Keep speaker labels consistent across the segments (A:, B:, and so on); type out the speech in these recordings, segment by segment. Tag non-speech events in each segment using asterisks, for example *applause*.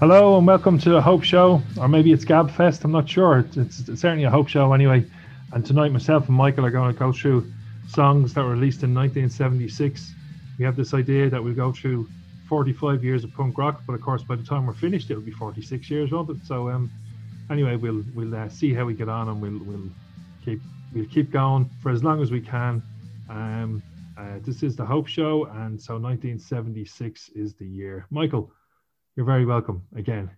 A: Hello and welcome to the Hope Show, or maybe it's Gab Fest. I'm not sure. It's, it's certainly a Hope Show anyway. And tonight, myself and Michael are going to go through songs that were released in 1976. We have this idea that we'll go through 45 years of punk rock, but of course, by the time we're finished, it'll be 46 years, won't it? So, um, anyway, we'll we'll uh, see how we get on, and we'll we'll keep we'll keep going for as long as we can. Um, uh, this is the Hope Show, and so 1976 is the year. Michael, you're very welcome again.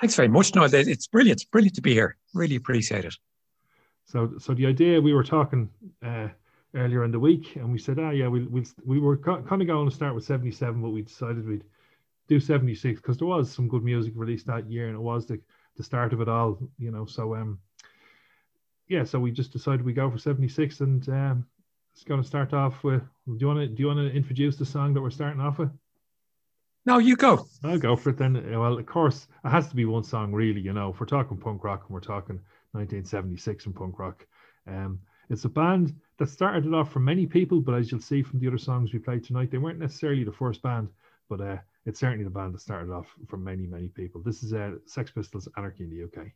B: Thanks very much. No, it's brilliant. It's brilliant to be here. Really appreciate it.
A: So, so the idea we were talking uh, earlier in the week, and we said, ah, yeah, we we we were kind of going to start with '77, but we decided we'd do '76 because there was some good music released that year, and it was the the start of it all, you know. So, um, yeah, so we just decided we go for '76, and um, it's going to start off with. Do you want to do you want to introduce the song that we're starting off with?
B: No, you go.
A: I'll go for it then. Well, of course, it has to be one song, really. You know, if we're talking punk rock and we're talking 1976 and punk rock, um, it's a band that started it off for many people, but as you'll see from the other songs we played tonight, they weren't necessarily the first band, but uh, it's certainly the band that started off for many, many people. This is uh, Sex Pistols, Anarchy in the UK.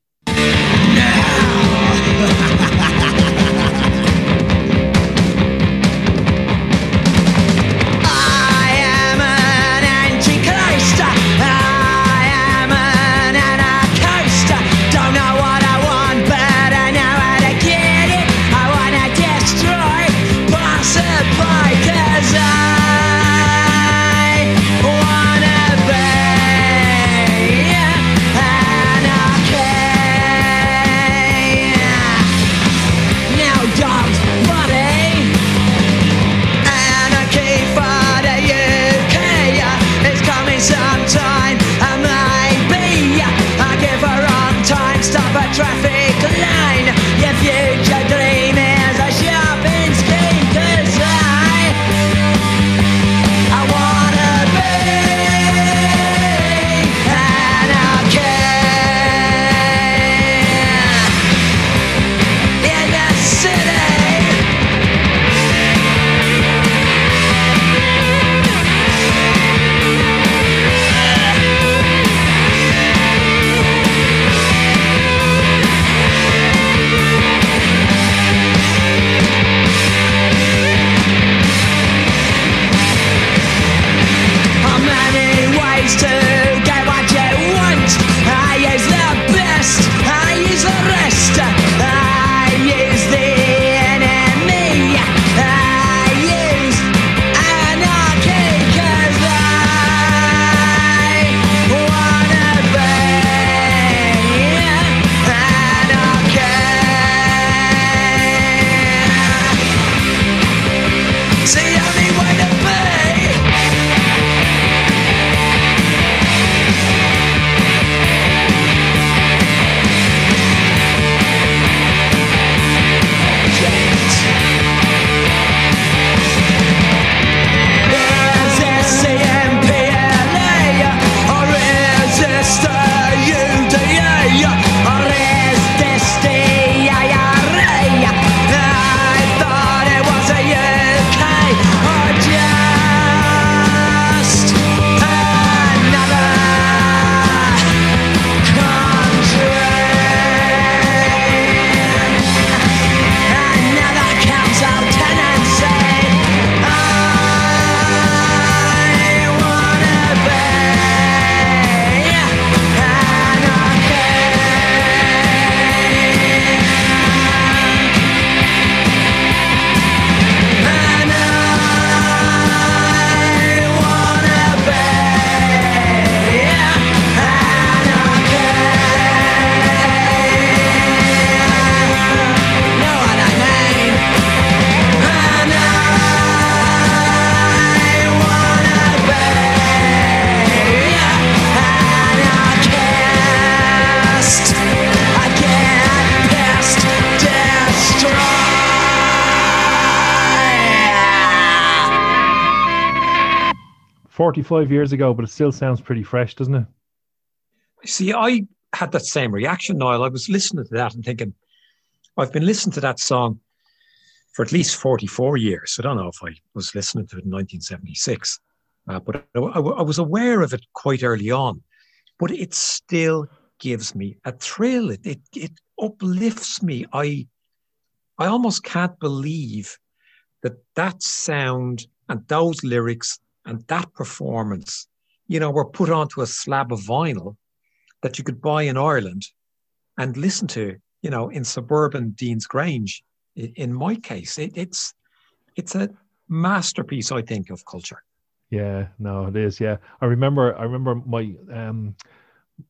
A: Five years ago, but it still sounds pretty fresh, doesn't it?
B: See, I had that same reaction, Niall. I was listening to that and thinking, I've been listening to that song for at least 44 years. I don't know if I was listening to it in 1976, uh, but I, I, I, was aware of it quite early on. but it still gives me a thrill. It, it, it uplifts me. I, I almost can't believe that that sound and those lyrics and that performance, you know, were put onto a slab of vinyl that you could buy in Ireland and listen to, you know, in suburban Dean's Grange. In my case, it, it's it's a masterpiece, I think, of culture.
C: Yeah, no, it is. Yeah, I remember. I remember my um,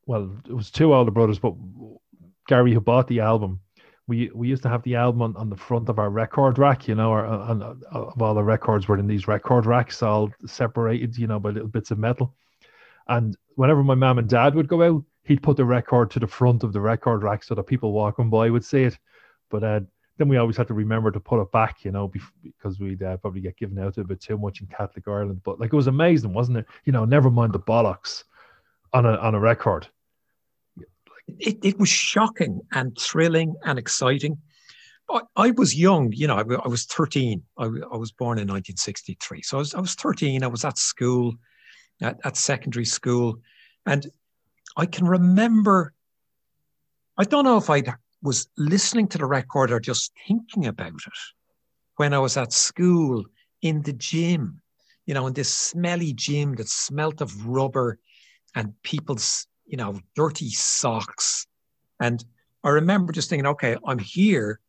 C: well, it was two older brothers, but Gary who bought the album. We we used to have the album on, on the front of our record rack, you know, or of all the records were in these record racks, all separated, you know, by little bits of metal. And whenever my mom and dad would go out, he'd put the record to the front of the record rack so that people walking by would see it. But uh, then we always had to remember to put it back, you know, because we'd uh, probably get given out a bit too much in Catholic Ireland. But like it was amazing, wasn't it? You know, never mind the bollocks on a on a record.
B: It, it was shocking and thrilling and exciting. I, I was young, you know, I, I was 13. I, I, was born in 1963. So I was, was 13. I was at school, at, at secondary school. And I can remember, I don't know if I was listening to the record or just thinking about it when I was at school in the gym, you know, in this smelly gym that smelt of rubber and people's, you know, dirty socks. And I remember just thinking, okay, I'm here,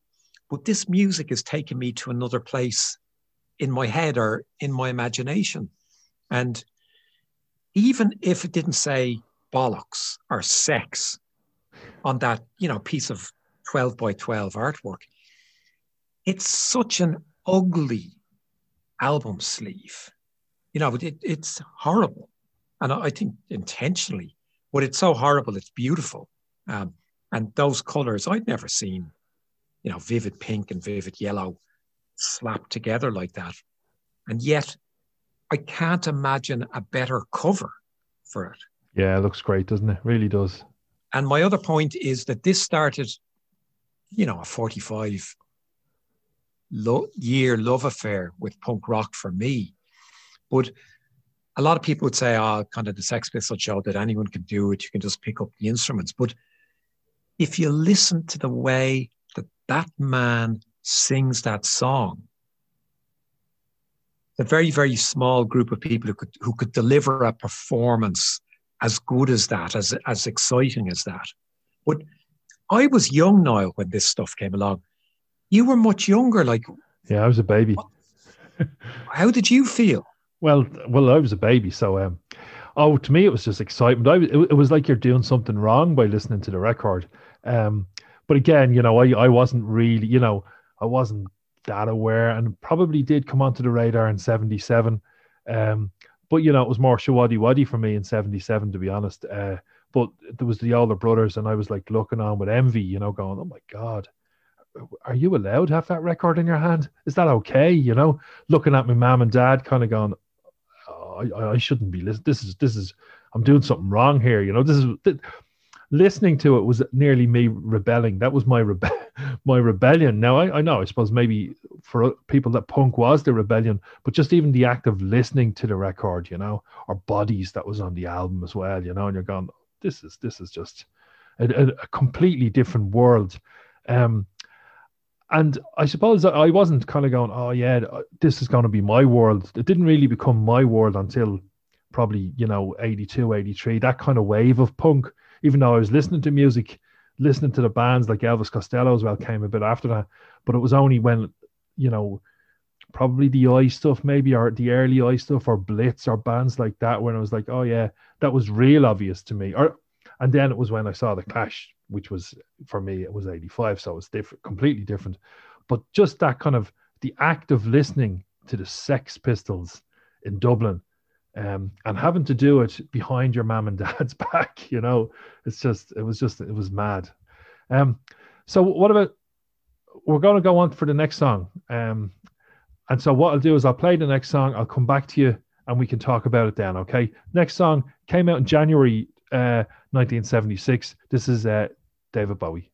B: but this music is taking me to another place in my head or in my imagination. And even if it didn't say bollocks or sex on that, you know, piece of 12 by 12 artwork, it's such an ugly album sleeve. You know, it, it's horrible and I think intentionally, but it's so horrible, it's beautiful. Um, and those colors, I'd never seen, you know, vivid pink and vivid yellow slapped together like that. And yet, I can't imagine a better cover for it.
C: Yeah, it looks great, doesn't it? Really does.
B: And my other point is that this started, you know, a 45 lo- year love affair with punk rock for me. But a lot of people would say, ah, oh, kind of the Sex Pistols show that anyone can do it. You can just pick up the instruments. But if you listen to the way that that man sings that song, a very, very small group of people who could, who could deliver a performance as good as that, as, as exciting as that. But I was young, Niall, when this stuff came along. You were much younger. Like,
C: yeah, I was a baby.
B: how did you feel?
C: Well, well, I was a baby, so um, oh, to me it was just excitement. I, it, it was like you're doing something wrong by listening to the record. Um, but again, you know, I, I wasn't really, you know, I wasn't that aware, and probably did come onto the radar in '77. Um, but you know, it was more Showaddywaddy for me in '77, to be honest. Uh, but there was the older brothers, and I was like looking on with envy, you know, going, "Oh my god, are you allowed to have that record in your hand? Is that okay?" You know, looking at my mom and dad, kind of going, I, I shouldn't be listening. This is this is I'm doing something wrong here. You know, this is th- listening to it was nearly me rebelling. That was my *laughs* my rebellion. Now I, I know I suppose maybe for people that punk was the rebellion, but just even the act of listening to the record, you know, or bodies that was on the album as well, you know, and you're going, this is this is just a, a, a completely different world. Um, and I suppose I wasn't kind of going, oh yeah, this is going to be my world. It didn't really become my world until probably you know 82, 83, that kind of wave of punk. Even though I was listening to music, listening to the bands like Elvis Costello as well came a bit after that. But it was only when you know probably the Oi stuff maybe or the early Oi stuff or blitz or bands like that when I was like, oh yeah, that was real obvious to me. Or and then it was when I saw the Clash which was for me it was 85 so it's different completely different. But just that kind of the act of listening to the sex pistols in dublin um, and having to do it behind your mom and dad's *laughs* back you know it's just it was just it was mad. Um, so what about we're going to go on for the next song um, and so what i'll do is i'll play the next song i'll come back to you and we can talk about it then okay? Next song came out in january uh, 1976 this is uh, David Bowie.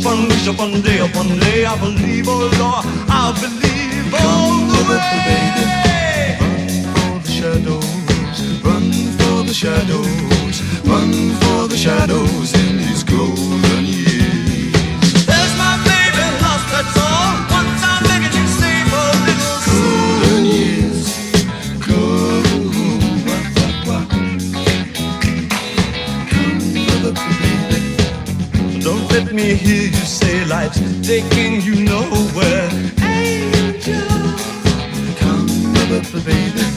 D: Upon, wish upon, day upon day. I believe, oh Lord, I believe all the way. Run for the shadows, run for the shadows, run for the shadows in these golden years. Hear you say life's taking you nowhere. Angel, come baby,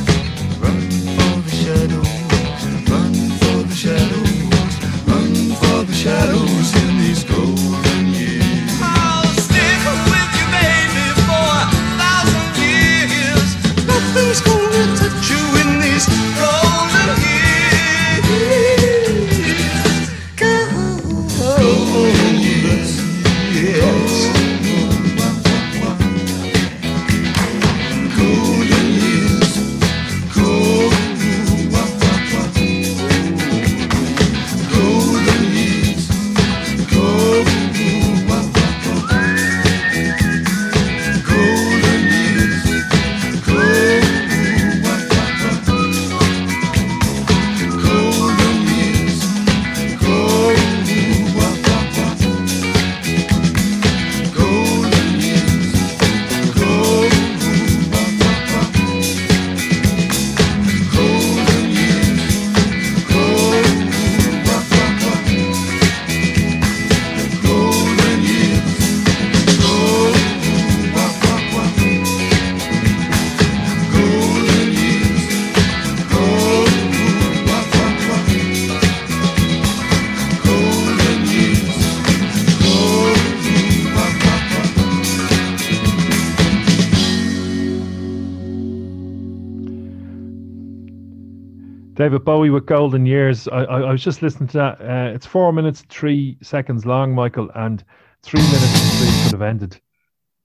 D: Golden Years.
C: I, I, I was just listening to that. Uh, it's four minutes three seconds long, Michael, and three minutes and three could have ended.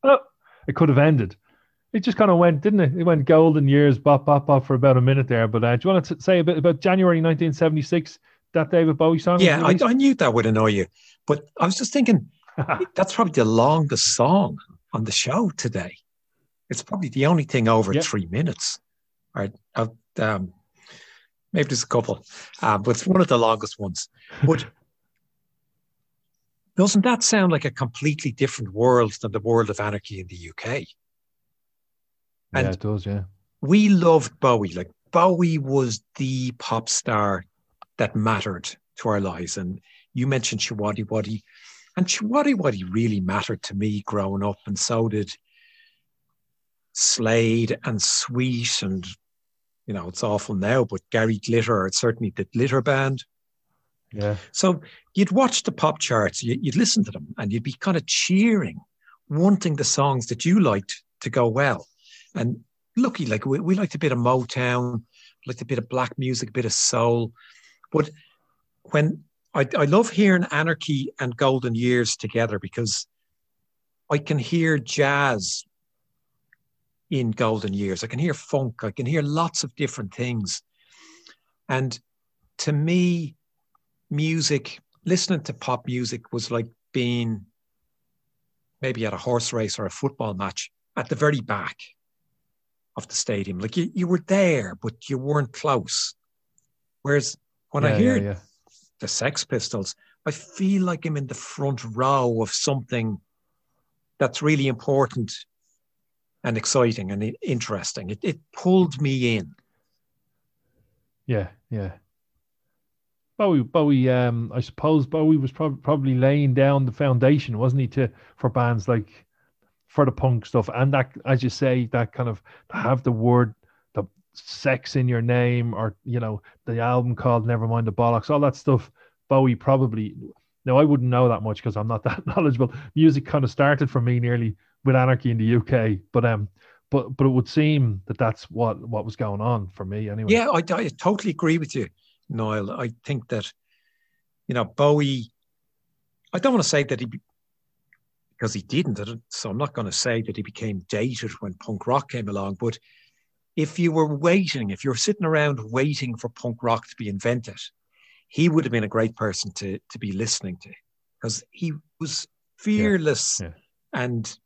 C: Oh, it could have ended. It just kind of went, didn't it? It went Golden Years, bop, bop, bop for about a minute there. But uh, do you want to say a bit about January 1976? That David Bowie song?
B: Yeah, I. I knew that would annoy you, but I was just thinking *laughs* that's probably the longest song on the show today. It's probably the only thing over
C: Yeah.
B: three minutes. All right, um, maybe there's a couple, uh, but it's one of the longest ones. But doesn't that sound like a completely different world than the world of anarchy in the UK?
C: yeah,
B: and-
C: it does, yeah.
B: we loved Bowie. Like Bowie was the pop star that mattered to our lives. And you mentioned Showaddywaddy. And Showaddywaddy really mattered to me growing up. And so did Slade and Sweet. And, you know, it's awful now, but Gary Glitter, or certainly the Glitter Band.
C: Yeah.
B: So you'd watch the pop charts, you- you'd listen to them, and you'd be kind of cheering, wanting the songs that you liked to go well. And lucky, like we, we liked a bit of Motown, liked a bit of black music, a bit of soul. But when I, I love hearing Anarchy and Golden Years together because I can hear jazz in Golden Years. I can hear funk. I can hear lots of different things. And to me, music, listening to pop music was like being maybe at a horse race or a football match at the very back of the stadium. Like you, you were there, but you weren't close. Whereas when I hear
C: yeah, yeah.
B: the Sex Pistols, I feel like I'm in the front row of something that's really important and exciting and interesting. It, it pulled me in.
C: Yeah, yeah. Bowie, Bowie. Um, I suppose Bowie was prob- probably laying down the foundation, wasn't he, to for bands like for the punk stuff and that, as you say, that kind of have the word, the sex in your name, or you know, the album called Nevermind the Bollocks, all that stuff. Bowie probably. Now I wouldn't know that much because I'm not *laughs* that knowledgeable. Music kind of started for me nearly with Anarchy in the UK, but um, but but it would seem that that's what what was going on for me anyway.
B: Yeah, I, I totally agree with you, Niall. I think that, you know, Bowie, I don't want to say that he, because he didn't, so I'm not going to say that he became dated when punk rock came along, but if you were waiting, if you're sitting around waiting for punk rock to be invented, he would have been a great person to, to be listening to because he was fearless
C: yeah.
B: and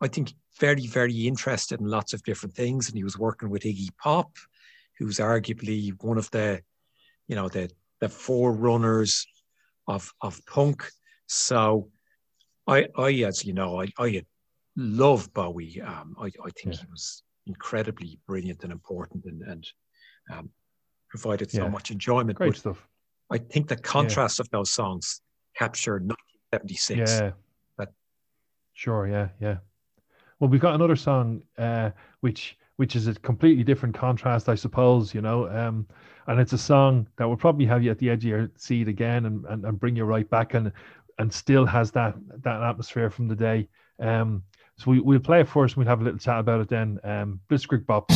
B: I think very, very interested in lots of different things. And he was working with Iggy Pop, who's arguably one of the, you know, the the forerunners of of punk. So I I as you know, I I love Bowie. Um I, I think
C: Yeah.
B: he was incredibly brilliant and important and, and um provided so
C: Yeah.
B: much enjoyment.
C: Great
B: But
C: stuff.
B: I think the contrast of those songs captured 1976.
C: Yeah.
B: That-
C: Sure. Yeah. Yeah. Well, we've got another song, uh, which which is a completely different contrast, I suppose. You know, um, and it's a song that will probably have you at the edge of your seat again and, and, and bring you right back and and still has that that atmosphere from the day. Um, so we, we'll play it first and we'll have a little chat about it then. Um, Blitzkrieg Bop.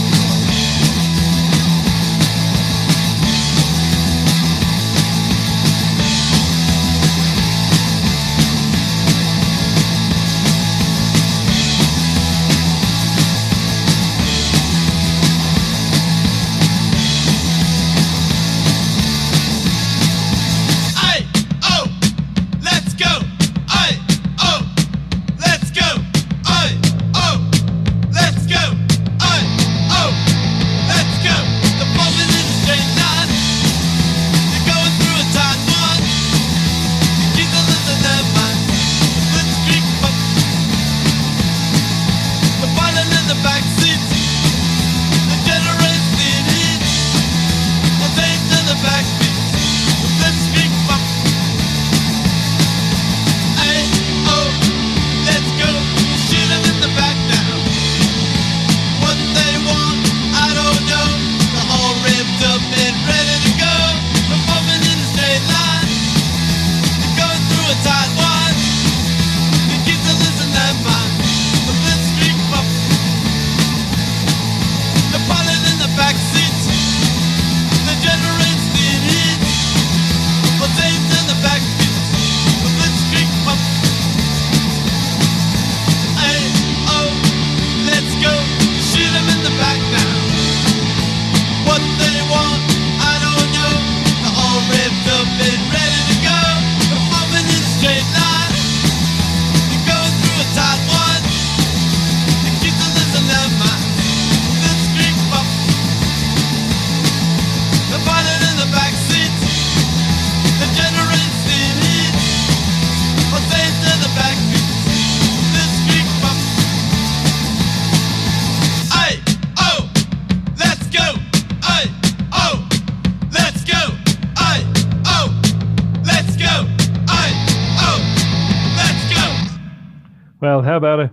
C: How about it?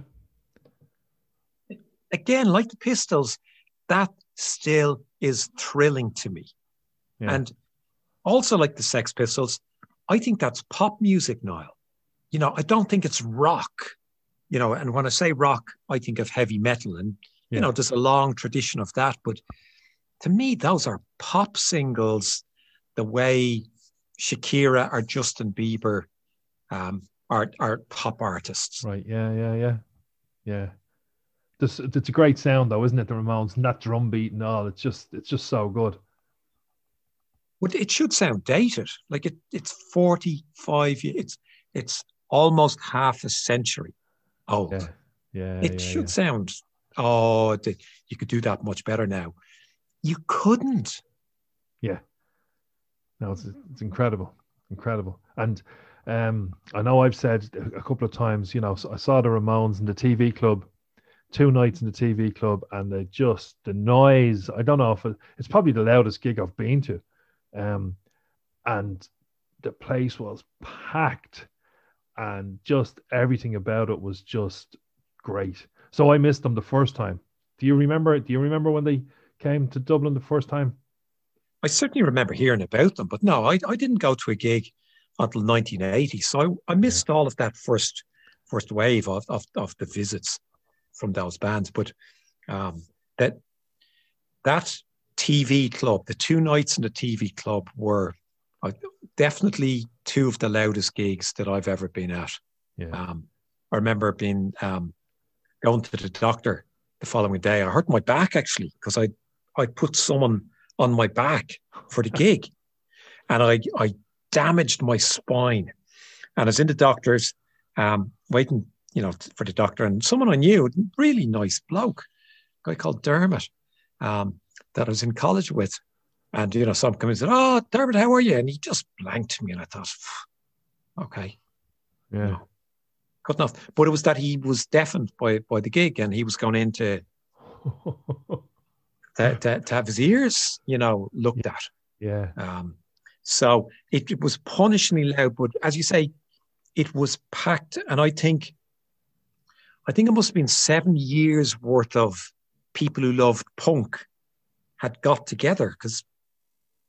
B: again, like the Pistols, that still is thrilling to me.
C: Yeah.
B: And also like the Sex Pistols, I think that's pop music, Niall. You know, I don't think it's rock. You know, and when I say rock, I think of heavy metal, and
C: Yeah.
B: you know, there's a long tradition of that. But to me, those are pop singles, the way Shakira or Justin Bieber um, are are pop artists.
C: Right. Yeah. Yeah. Yeah. Yeah. This, it's a great sound though, isn't it? The Ramones and that drum beat and all. It's just it's just so good.
B: Well, it should sound dated. Like it, it's 45 years. It's, it's almost half a century old.
C: Yeah. Yeah.
B: it
C: yeah,
B: should
C: yeah.
B: sound, oh, you could do that much better now. You couldn't. Yeah.
C: No, it's, it's incredible, incredible. And um, I know I've said a couple of times, you know, I saw the Ramones in the TV club, two nights in the TV club, and they just the noise. I don't know if it, it's probably the loudest gig I've been to, um, and the place was packed, and just everything about it was just great. So I missed them the first time. Do you remember? Do you remember when they came to Dublin the first time?
B: I certainly remember hearing about them, but no, I, I didn't go to a gig until 1980. So I, I missed all of that first first wave of, of, of the visits from those bands. But um, that that TV club, the two nights in the TV club were uh, definitely two of the loudest gigs that I've ever been at.
C: Yeah.
B: Um, I remember being um, going to the doctor the following day. I hurt my back actually because I I put someone on my back for the *laughs* gig, and I I damaged my spine. And I was in the doctor's, um, waiting, you know, for the doctor, and someone I knew, really nice bloke, a guy called Dermot, um, that I was in college with. And you know, some come in and said, "Oh, Dermot, how are you?" And he just blanked me, and I thought, "Okay,
C: Yeah.
B: no. good enough." But it was that he was deafened by by the gig, and he was going into to *laughs* to, to, to have his ears, you know, looked at.
C: yeah.
B: Um, so it, it was punishingly loud, but as you say, it was packed, and I think, I think it must have been seven years worth of people who loved punk had got together because,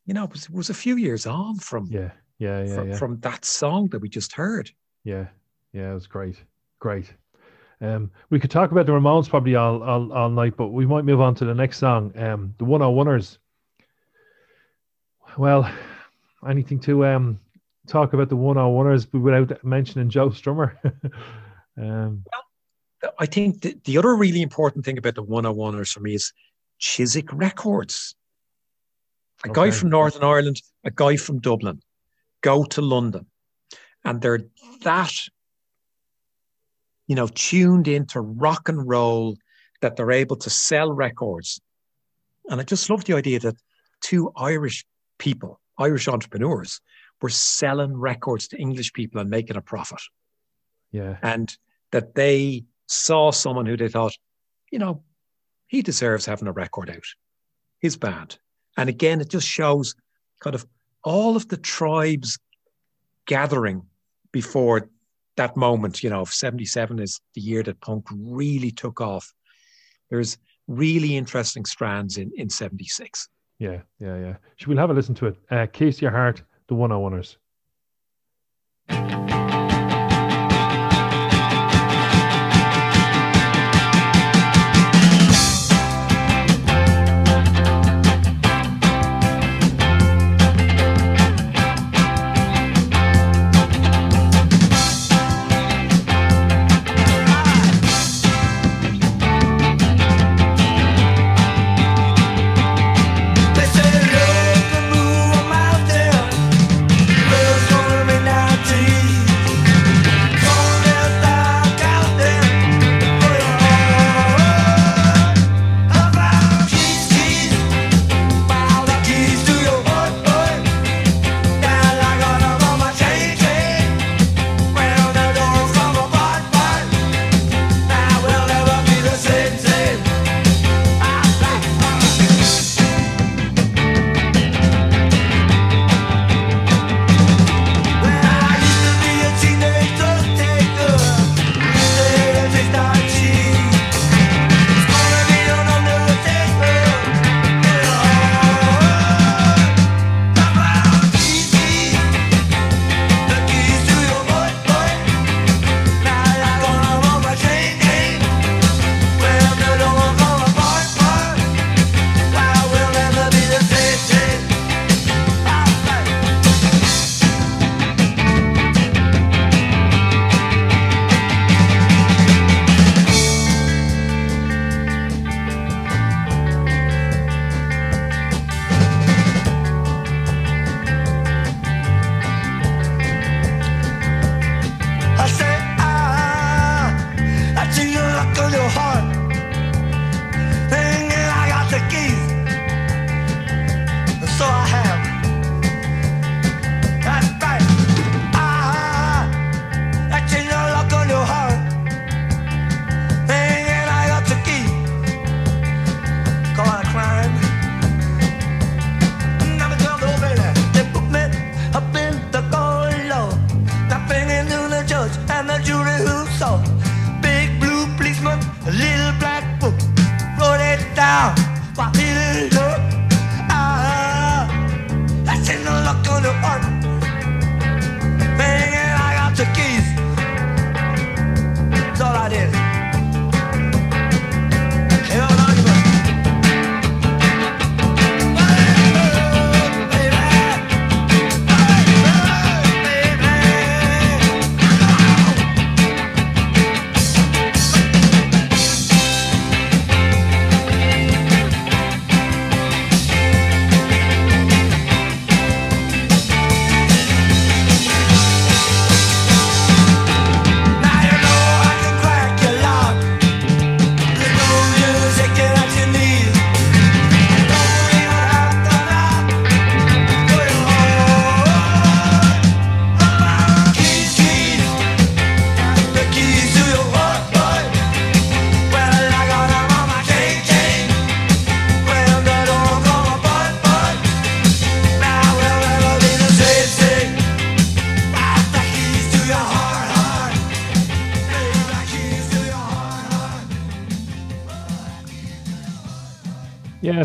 B: you know, it was, it was a few years on from
C: Yeah. Yeah. Yeah.
B: from,
C: yeah.
B: from that song that we just heard.
C: Yeah, yeah, it was great, great. Um, we could talk about the Ramones probably all, all all night, but we might move on to the next song. Um, the 101ers. Well, anything to um talk about the 101ers without mentioning Joe Strummer? *laughs* um,
B: I think the, the other really important thing about the 101ers for me is Chiswick Records. A guy
C: Okay.
B: from Northern Ireland, a guy from Dublin, go to London, and they're that, you know, tuned into rock and roll that they're able to sell records. And I just love the idea that two Irish people, Irish entrepreneurs, were selling records to English people and making a profit
C: yeah,
B: and that they saw someone who they thought, you know, he deserves having a record out, his band. And again, it just shows kind of all of the tribes gathering before that moment, you know, 77 is the year that punk really took off. There's really interesting strands in, in 76.
C: Yeah, yeah, yeah. Should we have a listen to it? Uh, your heart, the 101ers.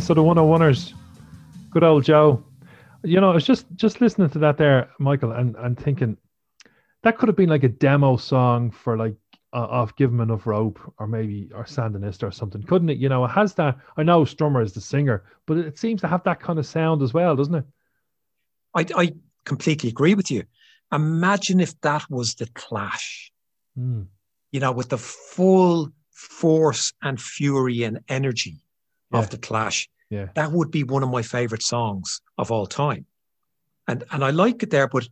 C: So the 101ers, good old Joe. You know, I was just just listening to that there, Michael, and, and thinking that could have been like a demo song for like uh, off Give 'Em Enough Rope or maybe or Sandinista or something, couldn't it? You know, it has that. I know Strummer is the singer, but it seems to have that kind of sound as well, doesn't it?
B: I, I completely agree with you. Imagine if that was the clash,
C: Mm.
B: you know, with the full force and fury and energy
C: Yeah.
B: of the clash.
C: Yeah.
B: That would be one of my favorite songs of all time. And and I like it there, but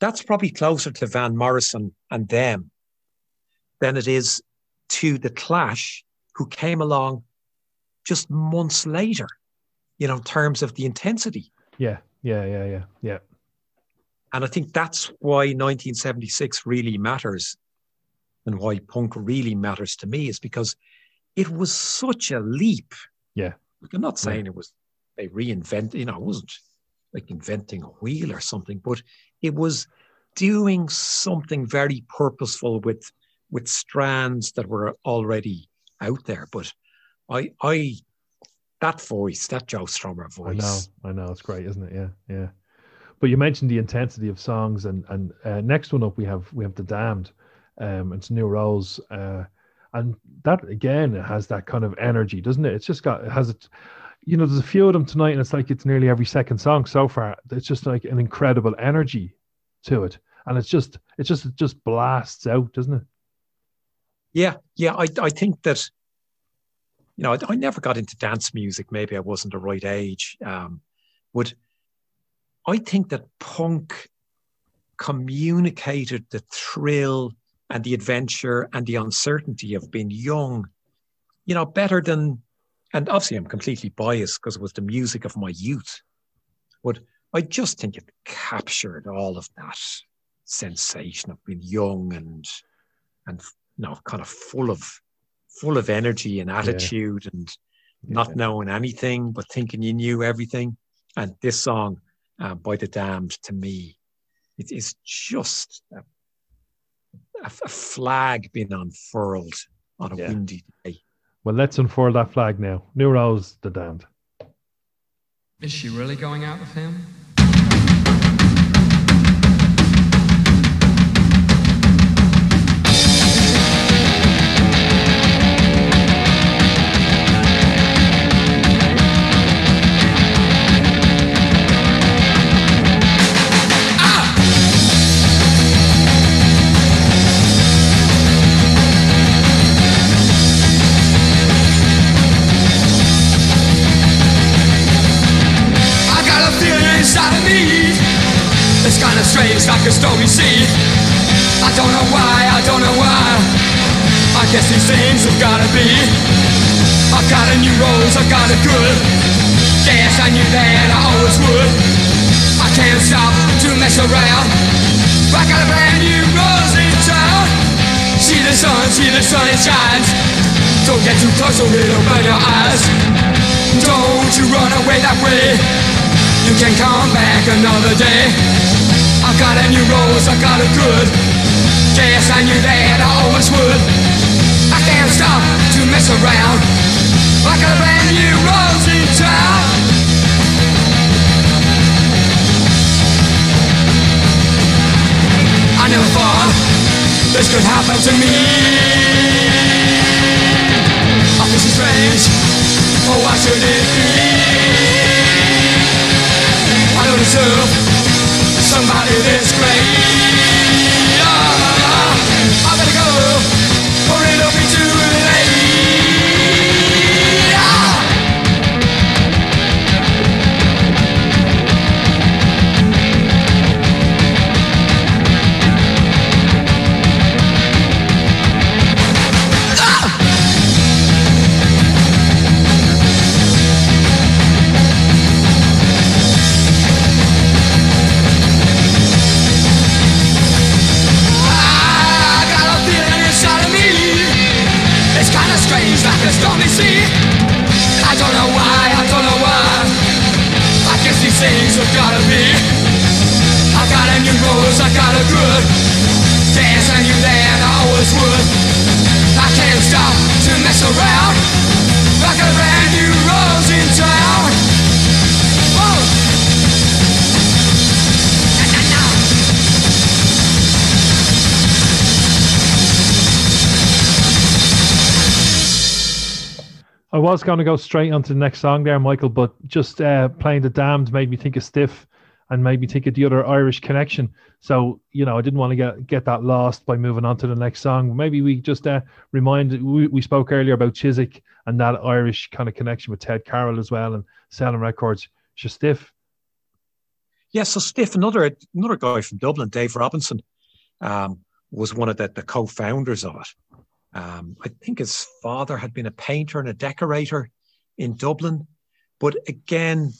B: that's probably closer to Van Morrison and them than it is to the Clash, who came along just months later, you know, in terms of the intensity.
C: Yeah, yeah, yeah, yeah, yeah.
B: And I think that's why 1976 really matters and why punk really matters to me is because it was such a leap.
C: Yeah.
B: Like, I'm not saying it was they reinvent, you know, it wasn't like inventing a wheel or something, but it was doing something very purposeful with with strands that were already out there. But I I that voice, that Joe Strummer voice.
C: I know. I know. It's great, isn't it? Yeah, yeah. But you mentioned the intensity of songs, and and uh, next one up we have we have the Damned. Um, it's New Rose, uh, and that again has that kind of energy, doesn't it? It's just got it has it. You know, there's a few of them tonight, and it's like it's nearly every second song so far. It's just like an incredible energy to it, and it's just it just it just blasts out, doesn't it?
B: Yeah, yeah. I I think that you know I, I never got into dance music. Maybe I wasn't the right age. Um, but I think that punk communicated the thrill and the adventure and the uncertainty of being young. You know, better than. And obviously, I'm completely biased because it was the music of my youth. But I just think it captured all of that sensation of being young and and you know, kind of full of full of energy and attitude and not
C: Yeah.
B: knowing anything but thinking you knew everything. And this song uh, by the Damned to me, it is just a, a, a flag being unfurled on a
C: Yeah.
B: windy day.
C: Well, let's unfurl that flag now. New Rose, the Damned.
E: Is she really going out with him?
F: Strange, like a stormy sea. I don't know why, I don't know why. I guess these things have gotta be. I got a new rose, I got it good. Yes, I knew that I always would. I can't stop to mess around. I got a brand new rose in town. See the sun, see the sun, it shines. Don't get too close or it'll burn your eyes. Don't you run away that way. You can come back another day. Got a new rose, I got it good. Yes, I knew that I always would. I can't stop to mess around. Got a brand new rose in town. I never thought this could happen to me. I feel so strange. Oh, why should it be? I don't deserve somebody this great. I
C: was going to go straight on to the next song there, Michael, but just uh, playing The Damned made me think of Stiff and maybe take of the other Irish connection. So you know, I didn't want to get get that lost by moving on to the next song. Maybe we just uh, remind. We, we spoke earlier about Chiswick and that Irish kind of connection with Ted Carroll as well and selling records. Just Stiff.
B: Yeah, so Stiff, another another guy from Dublin, Dave Robinson, um, was one of the, the co-founders of it. Um, I think his father had been a painter and a decorator in Dublin. But again,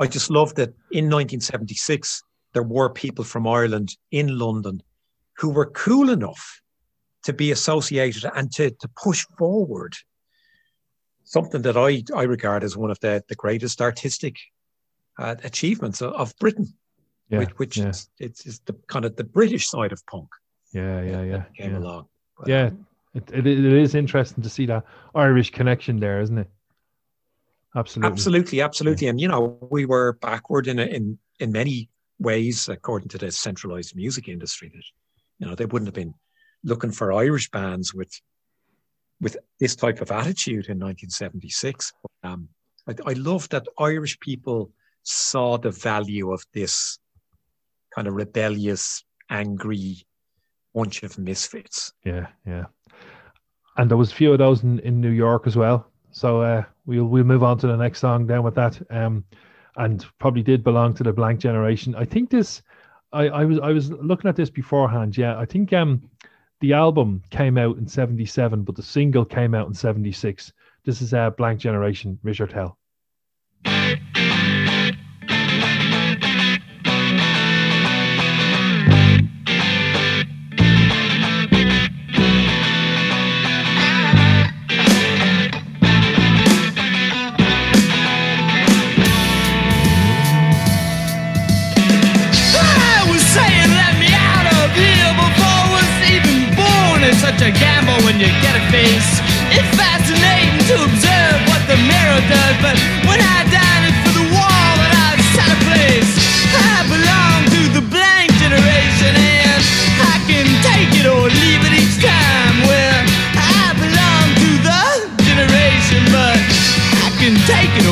B: I just love that in 1976, there were people from Ireland in London who were cool enough to be associated and to, to push forward something that I, I regard as one of the, the greatest artistic uh, achievements of, of Britain,
C: Yeah,
B: which, which
C: yeah.
B: is, it's, it's the kind of the British side of punk
C: Yeah, yeah, yeah.
B: came
C: yeah.
B: along. But,
C: Yeah,
B: um,
C: it, it, it is interesting to see that Irish connection there, isn't it? Absolutely.
B: Absolutely, absolutely. And you know, we were backward in in in many ways, according to the centralized music industry. That you know, they wouldn't have been looking for Irish bands with with this type of attitude in 1976. But, um, I, I love that Irish people saw the value of this kind of rebellious, angry bunch of misfits.
C: Yeah, yeah. And there was a few of those in, in New York as well. So uh, we'll we'll move on to the next song down with that. Um, and probably did belong to the blank generation. I think this. I, I was I was looking at this beforehand. Yeah, I think um, the album came out in '77, but the single came out in '76. This is uh, Blank Generation, Richard Hell.
G: Such a gamble when you get a face. It's fascinating to observe what the mirror does, but when I dine it for the wall that I've set a place, I belong to the blank generation, and I can take it or leave it each time. Well, I belong to the generation, but I can take it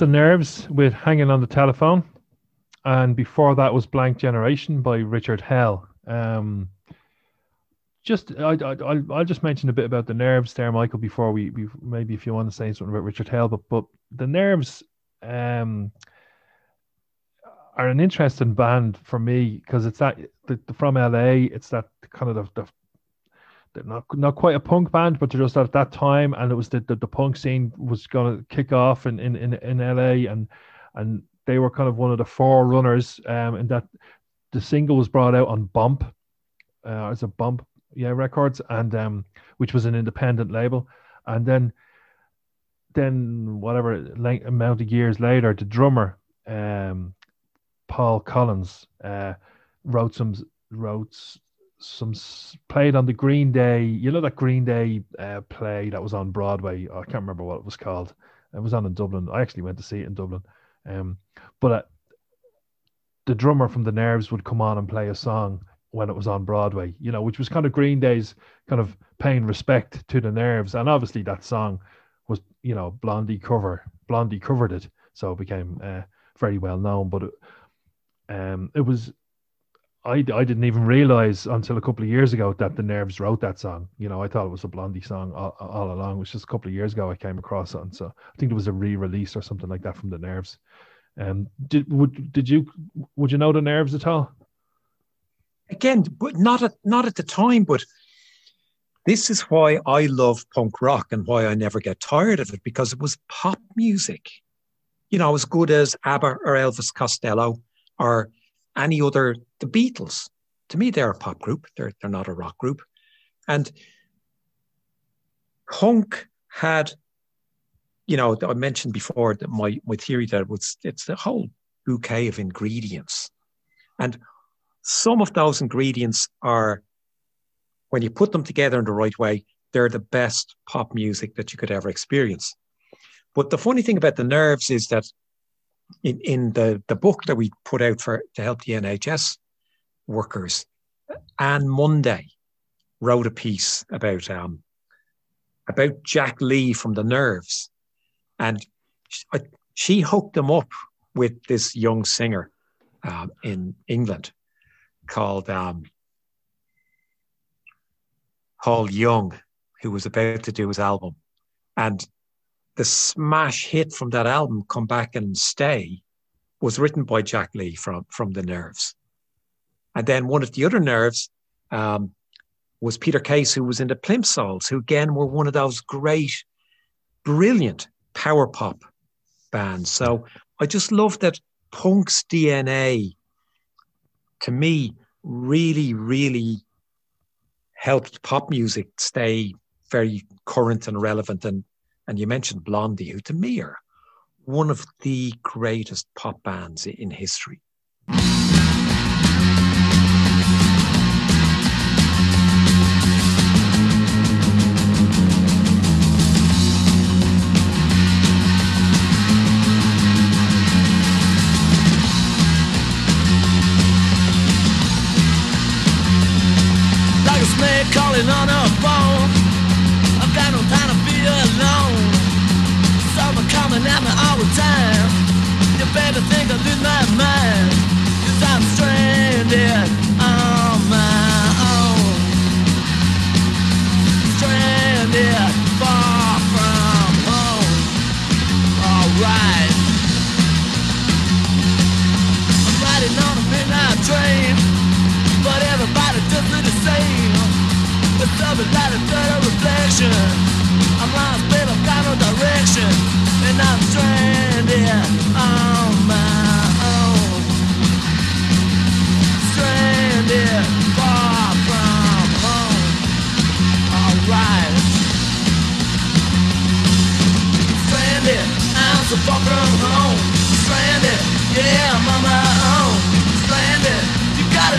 G: the
C: Nerves with "Hanging on the Telephone," and before that was "Blank Generation" by Richard Hell. Um, just I, I I'll, just mention a bit about the Nerves there, Michael. Before we, we maybe if you want to say something about Richard Hell, but but the Nerves um, are an interesting band for me because it's that the, the, from LA. It's that kind of the, the they're not not quite a punk band, but they're just at that time, and it was the the, the punk scene was going to kick off in, in in in LA, and and they were kind of one of the forerunners, um, and that the single was brought out on Bump, uh, as a Bump, yeah, Records, and um, which was an independent label, and then then whatever length, amount of years later, the drummer, um, Paul Collins, uh, wrote some wrote some played on the Green Day. You know that Green Day uh, play that was on Broadway. I can't remember what it was called. It was on in Dublin. I actually went to see it in Dublin. Um, but uh, the drummer from the Nerves would come on and play a song when it was on Broadway. You know, which was kind of Green Day's kind of paying respect to the Nerves, and obviously that song was you know Blondie cover. Blondie covered it, so it became uh, very well known. But it, um, it was I, I didn't even realize until a couple of years ago that the Nerves wrote that song. You know, I thought it was a Blondie song all, all along. It was just a couple of years ago I came across it, and so I think it was a re-release or something like that from the Nerves. Um, did would did you would you know the Nerves at all?
B: Again, but not at not at the time. But this is why I love punk rock and why I never get tired of it because it was pop music. You know, as good as ABBA or Elvis Costello or any other, the Beatles. To me, they're a pop group. They're, they're not a rock group. And punk had, you know, I mentioned before that my, my theory that it was, it's the whole bouquet of ingredients. And some of those ingredients are, when you put them together in the right way, they're the best pop music that you could ever experience. But the funny thing about the nerves is that in, in the, the book that we put out for to help the NHS workers, Anne Monday wrote a piece about um, about Jack Lee from the Nerves, and she, she hooked him up with this young singer um, in England called um, Paul Young, who was about to do his album, and the smash hit from that album, Come Back and Stay, was written by Jack Lee from, from The Nerves. And then one of the other Nerves um, was Peter Case, who was in the Plimsouls, who again were one of those great, brilliant power pop bands. So I just love that punk's DNA, to me, really, really helped pop music stay very current and relevant and and you mentioned Blondie, who to me are one of the greatest pop bands in history.
H: Calling on a phone. I've got no time to be alone coming at me all the time. You better think I lose my mind. Cause I'm stranded on my own. Stranded far from home. Alright. I'm riding on a midnight train. But everybody does it the same. Something like a dirty reflection. I'm lost, but I've got no direction so far from home. Stranded, yeah, I'm on my own. Stranded, you gotta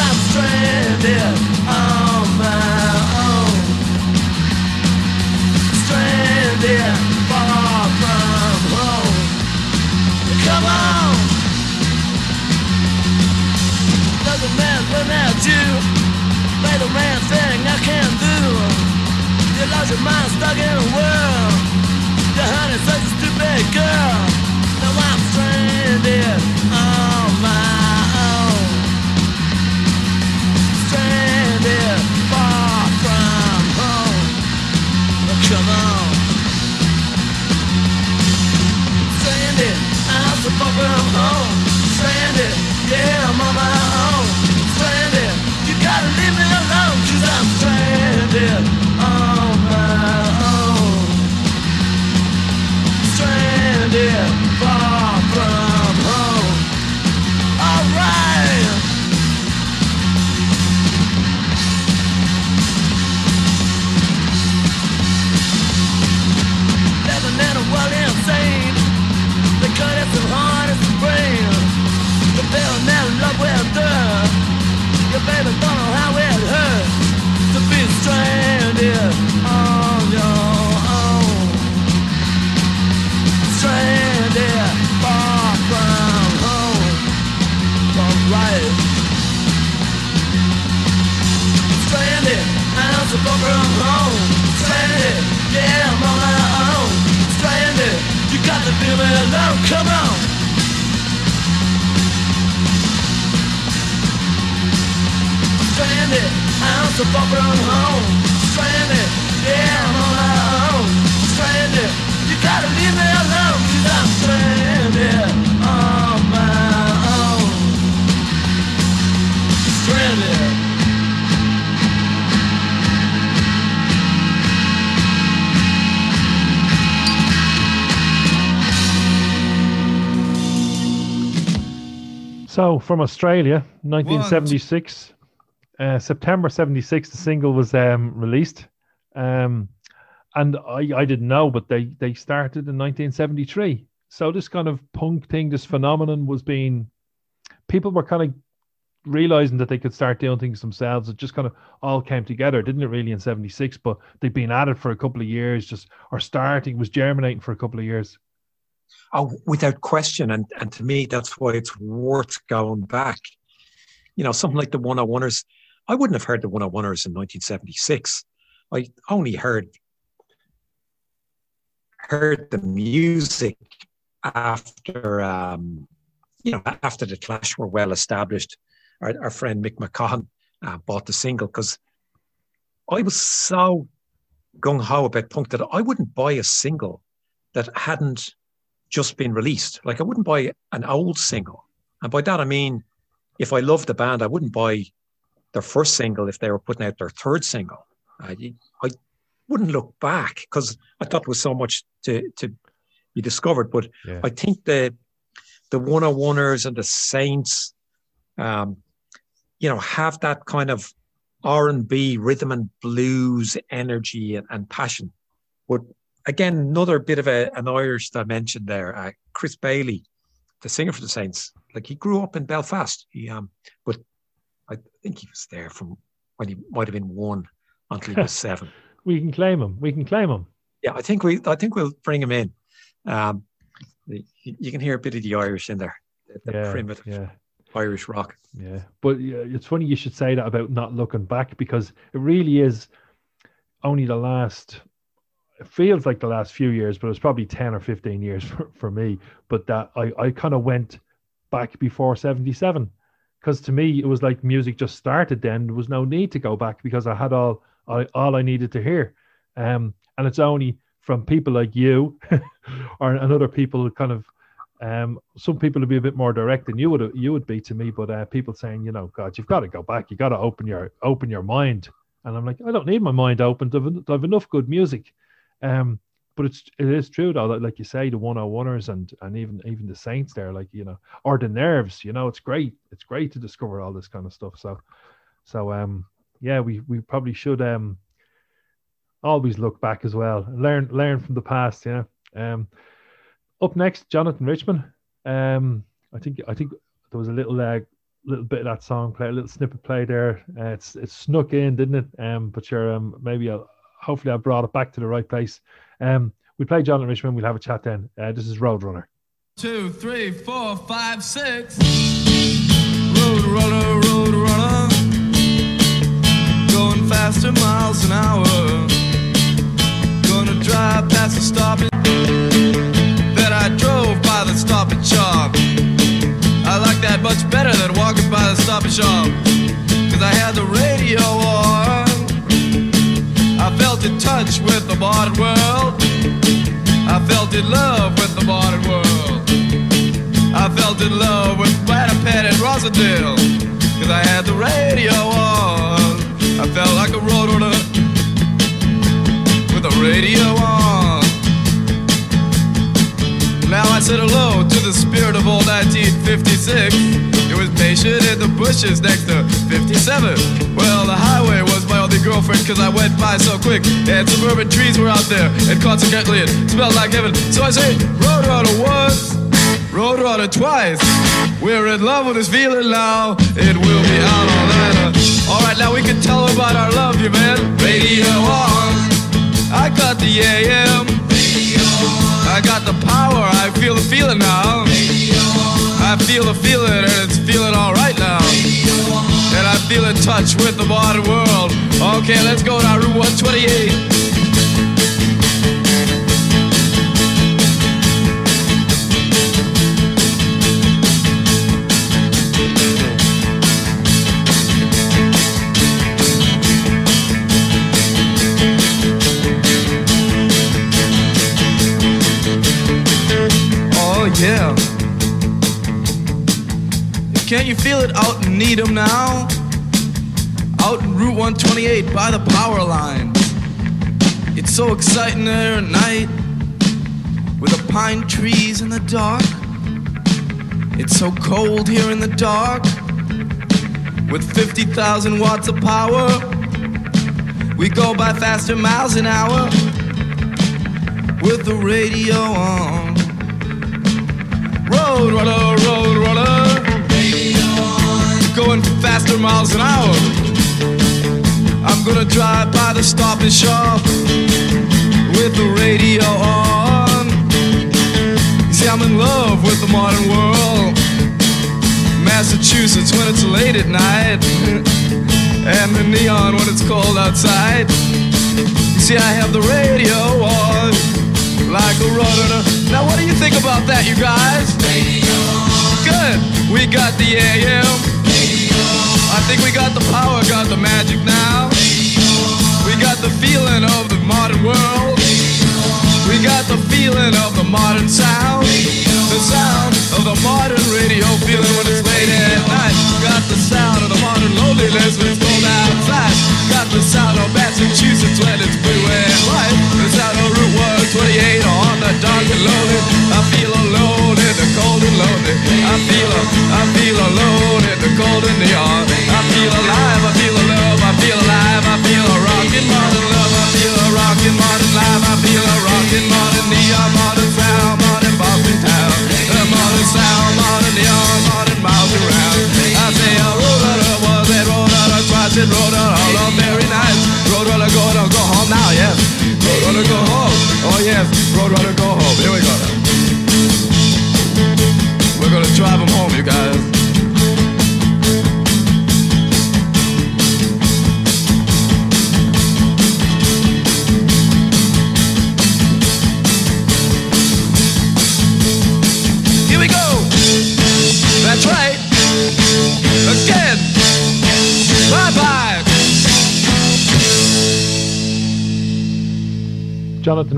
H: I'm stranded on my own. Stranded. You? Play the man thing I can't do. You lost your mind stuck in a world. The honey such a stupid girl. Now I'm stranded on my own. Stranded far from home. Oh, come on. Stranded, I'm so far from home. Alone, cause so from home. Stranded, yeah, I'm on my own. Stranded, you gotta leave me alone. Cause I'm stranded on my own. Stranded.
C: So from Australia, 1976, uh, September 76, the single was um, released. Um, and I, I didn't know, but they, they started in 1973. So this kind of punk thing, this phenomenon was being, people were kind of realizing that they could start doing things themselves. It just kind of all came together, didn't it really in 76? But they'd been at it for a couple of years, just, or starting, was germinating for a couple of years.
B: Oh, without question. And and to me, that's why it's worth going back. You know, something like the 101ers. I wouldn't have heard the 101ers in 1976. I only heard heard the music after um, you know after the Clash were well established. Our, our friend Mick McCahan uh, bought the single because I was so gung ho about punk that I wouldn't buy a single that hadn't just been released. Like I wouldn't buy an old single. And by that I mean if I loved the band, I wouldn't buy their first single if they were putting out their third single. I, I wouldn't look back because I thought there was so much to, to be discovered. But
C: Yeah.
B: I think the the 101ers and the Saints, um, you know, have that kind of R and B rhythm and blues energy and, and passion. But again, another bit of a, an Irish dimension there. Uh, Chris Bailey, the singer for the Saints, like he grew up in Belfast. He um, but I think he was there from when he might have been one until he was *laughs* seven.
C: We can claim him. We can claim him.
B: Yeah, I think we I think we'll bring him in. Um, the- you, can hear a bit of the Irish in there, the, the
C: yeah,
B: primitive
C: yeah.
B: Irish rock.
C: Yeah, but yeah, it's funny you should say that about not looking back because it really is only the last. It feels like the last few years, but it was probably ten or fifteen years *laughs* for, for me. But that I I kind of went back before seventy seven because to me it was like music just started then. There was no need to go back because I had all I, all I needed to hear, um, and it's only from people like you *laughs* or and other people kind of um, some people would be a bit more direct than you would you would be to me, but uh, people saying, you know, God, you've got to go back. You got to open your open your mind. And I'm like, I don't need my mind opened. I've, I've enough good music. Um, but it's it is true though, that, like you say, the 101ers and and even even the Saints there, like you know, or the Nerves. You know, it's great. It's great to discover all this kind of stuff. So, so um, yeah, we we probably should um always look back as well, learn learn from the past. You know, um. Up next, Jonathan Richman. Um, I think I think there was a little uh, little bit of that song play, a little snippet play there. Uh, it's it snuck in, didn't it? Um, but sure, um, maybe I'll hopefully I brought it back to the right place. Um, we play Jonathan Richman. We'll have a chat then. Uh, this is Roadrunner.
I: Two, three, four, five, six. Roadrunner, roadrunner. Going faster miles an hour. Gonna drive past the stopping. That I drove by the stopping shop. I like that much better than walking by the stopping shop. Cause I had the radio on. In touch with the modern world. I felt in love with the modern world. I felt in love with Winnipeg and Rosendale. Cause I had the radio on. I felt like a roadrunner with the radio on. Now I said hello to the spirit of old 1956. It was patient in the bushes next to 57. Well, the highway was only girlfriend cause I went by so quick. And suburban trees were out there, and consequently it smelled like heaven. So I say, Roadrunner once, Roadrunner twice. We're in love with this feeling now. It will be out all night. Alright, now we can tell about our love, you man. Radio on. I got the AM. Radio on. I got the power, I feel the feeling now. Radio on. I feel the feeling, and it's feeling alright now. And I feel in touch with the modern world. Okay, let's go to Route 128. Oh yeah. Can't you feel it out in Needham now? Out in Route 128 by the power line. It's so exciting there at night with the pine trees in the dark. It's so cold here in the dark with 50,000 watts of power. We go by faster miles an hour with the radio on. Road runner, road runner. Going faster miles an hour. I'm gonna drive by the stop and shop with the radio on. See, I'm in love with the modern world. Massachusetts when it's late at night, *laughs* and the neon when it's cold outside. You see, I have the radio on like a runner. Now, what do you think about that, you guys? Radio on. Good. We got the AM. I think we got the power, got the magic now. We got the feeling of the modern world. We got the feeling of the modern sound. The sound of the modern radio feeling when it's late at night. Got the sound of the modern loneliness when it's cold outside. Got the sound of Massachusetts when it's blue and white. The sound of Route 128 on the dark and lonely. I feel alone in the cold and lonely. I feel, I feel alone in the cold and neon. I feel alive, I feel love, I feel alive, I feel a rockin' modern roadrunner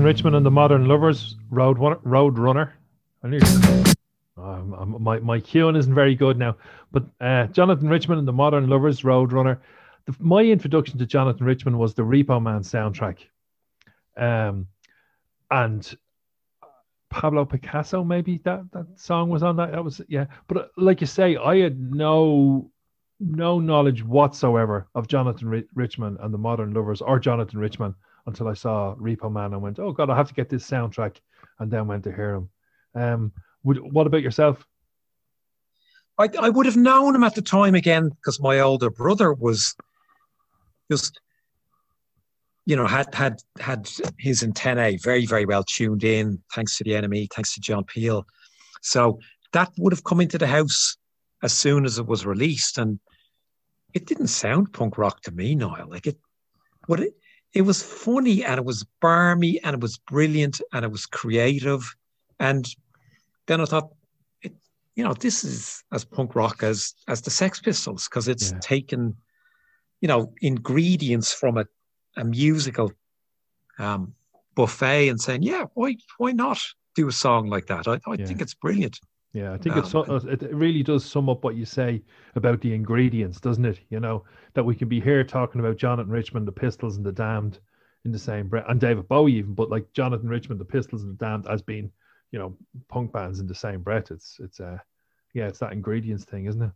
C: Richman and the Modern Lovers, Road. Road Runner. Um, my my cueing isn't very good now, but uh, Jonathan Richman and the Modern Lovers, Road Runner. The, my introduction to Jonathan Richman was the Repo Man soundtrack, um, and Pablo Picasso. Maybe that that song was on that. That was yeah. But uh, like you say, I had no no knowledge whatsoever of Jonathan Ri- Richman and the Modern Lovers or Jonathan Richman until I saw Repo Man and went, "Oh God, I have to get this soundtrack," and then went to hear him. Um, would, what about yourself?
B: I, I would have known him at the time again because my older brother was just, you know, had had had his antennae very very well tuned in, thanks to the enemy, thanks to John Peel. So that would have come into the house as soon as it was released, and it didn't sound punk rock to me, Niall. Like it, what it it was funny and it was barmy and it was brilliant and it was creative, and then I thought, it, you know, this is as punk rock as as the Sex Pistols because it's
C: Yeah.
B: taken, you know, ingredients from a, a musical um, buffet and saying, yeah, why why not do a song like that? I, I
C: Yeah.
B: think it's brilliant.
C: Yeah, I think it's
B: Um,
C: so, it it really does sum up what you say about the ingredients, doesn't it? You know that we can be here talking about Jonathan Richman, the Pistols, and the Damned in the same breath, and David Bowie even, but like Jonathan Richman, the Pistols, and the Damned as being, you know, punk bands in the same breath. It's it's uh yeah, it's that ingredients thing, isn't it?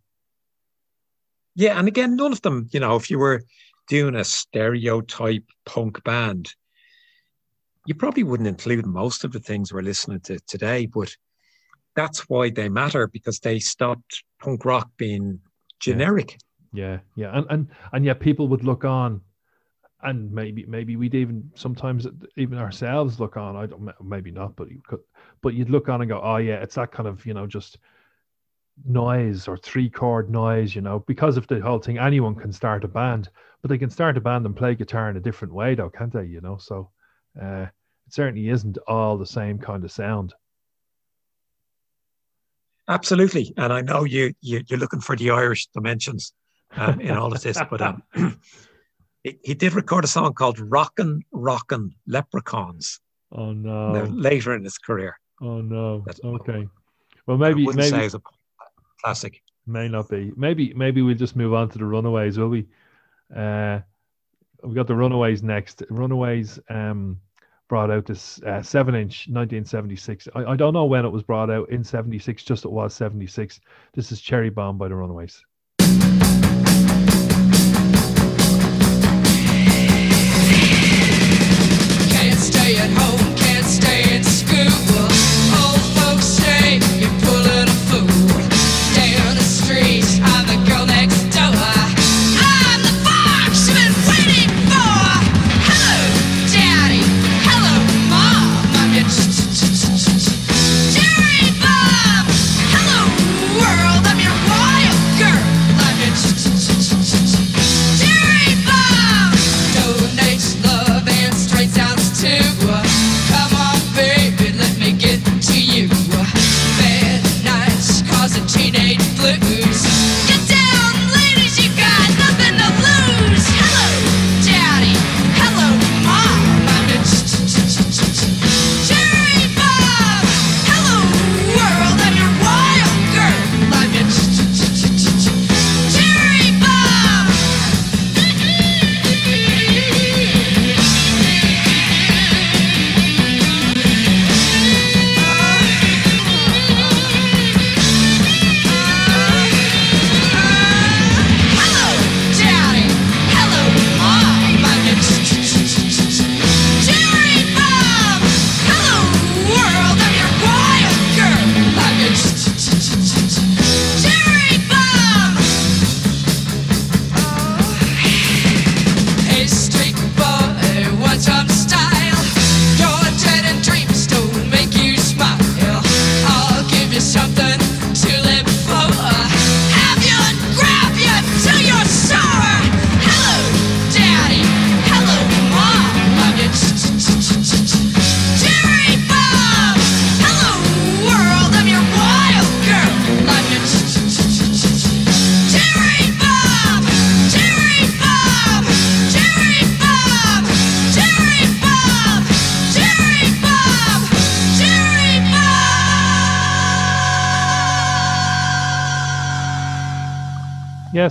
B: Yeah, and again, none of them, you know, if you were doing a stereotype punk band, you probably wouldn't include most of the things we're listening to today, but that's why they matter because they stopped punk rock being generic.
C: Yeah, yeah, and and and yet people would look on, and maybe maybe we'd even sometimes even ourselves look on. I don't maybe not, but you could, but you'd look on and go, oh yeah, it's that kind of you know just noise or three chord noise, you know, because of the whole thing. Anyone can start a band, but they can start a band and play guitar in a different way, though, can't they? You know, so uh, it certainly isn't all the same kind of sound.
B: Absolutely. And I know you, you you're looking for the Irish dimensions um, in all of this, but um, *clears throat* he, he did record a song called Rockin' Rockin' Leprechauns
C: Oh
B: now,
C: no!
B: later in his career.
C: Oh no!
B: That's-
C: Okay. Well, maybe maybe
B: say it's a classic.
C: May not be. Maybe maybe we'll just move on to the Runaways, will we? Uh, we got the Runaways next. Runaways um, brought out this uh, seven inch 1976. I, I don't know when it was brought out in 76, just it was 76. This is Cherry Bomb by the Runaways.
J: Can't stay at home, can't stay at school.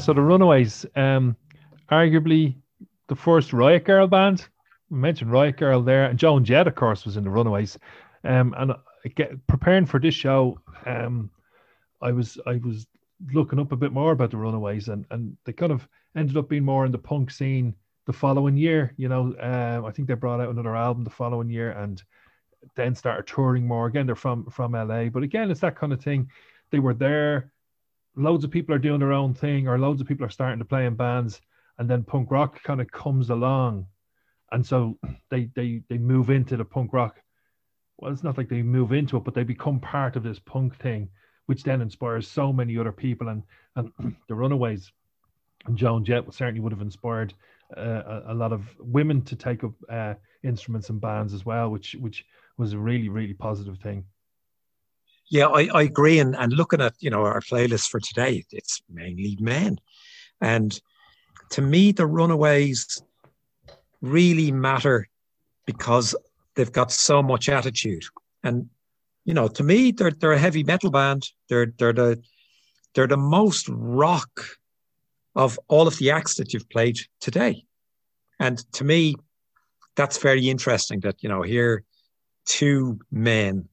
C: So the Runaways, um, arguably the first Riot Girl band. We mentioned Riot Girl there, and Joan Jett, of course, was in the Runaways. Um, and get preparing for this show, um, I was I was looking up a bit more about the Runaways, and and they kind of ended up being more in the punk scene the following year. You know, um, I think they brought out another album the following year, and then started touring more. Again, they're from from LA, but again, it's that kind of thing. They were there. Loads of people are doing their own thing, or loads of people are starting to play in bands, and then punk rock kind of comes along, and so *clears throat* they they they move into the punk rock. Well, it's not like they move into it, but they become part of this punk thing, which then inspires so many other people. And and *clears throat* the Runaways and Joan Jett certainly would have inspired uh, a, a lot of women to take up uh, instruments and bands as well, which which was a really really positive thing.
B: Yeah, I, I agree. And, and looking at, you know, our playlist for today, it's mainly men. And to me, the Runaways really matter because they've got so much attitude. And, you know, to me, they're, they're a heavy metal band. They're, they're the, they're the most rock of all of the acts that you've played today. And to me, that's very interesting that, you know, here two men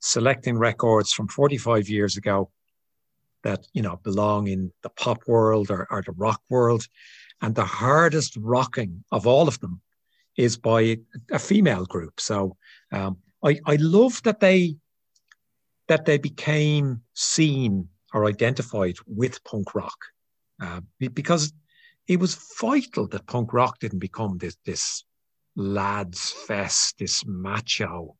B: selecting records from 45 years ago that, you know, belong in the pop world or, or the rock world. And the hardest rocking of all of them is by a female group. So um, I, I love that they that they became seen or identified with punk rock uh, because it was vital that punk rock didn't become this this lads fest, this macho.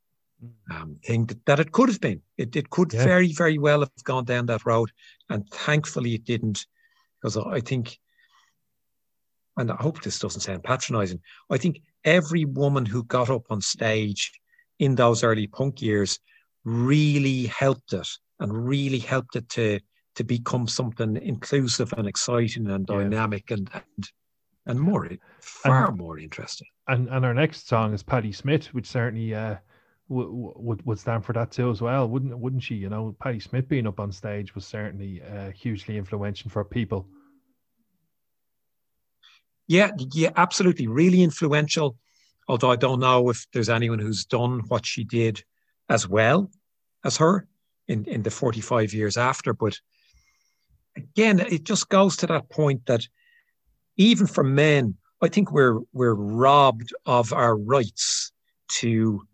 B: Um, thing that, that it could have been. It, it could yeah. very, very well have gone down that road. And thankfully it didn't, because I think, and I hope this doesn't sound patronizing, I think every woman who got up on stage in those early punk years really helped it and really helped it to to become something inclusive and exciting and dynamic yeah. and, and and more far and, more interesting.
C: And and our next song is Patti Smith, which certainly uh, would would stand for that too as well, wouldn't wouldn't she? You know, Patti Smith being up on stage was certainly uh, hugely influential for people.
B: Yeah, yeah, absolutely, really influential. Although I don't know if there's anyone who's done what she did as well as her in in the 45 years after, but again, it just goes to that point that even for men, I think we're we're robbed of our rights to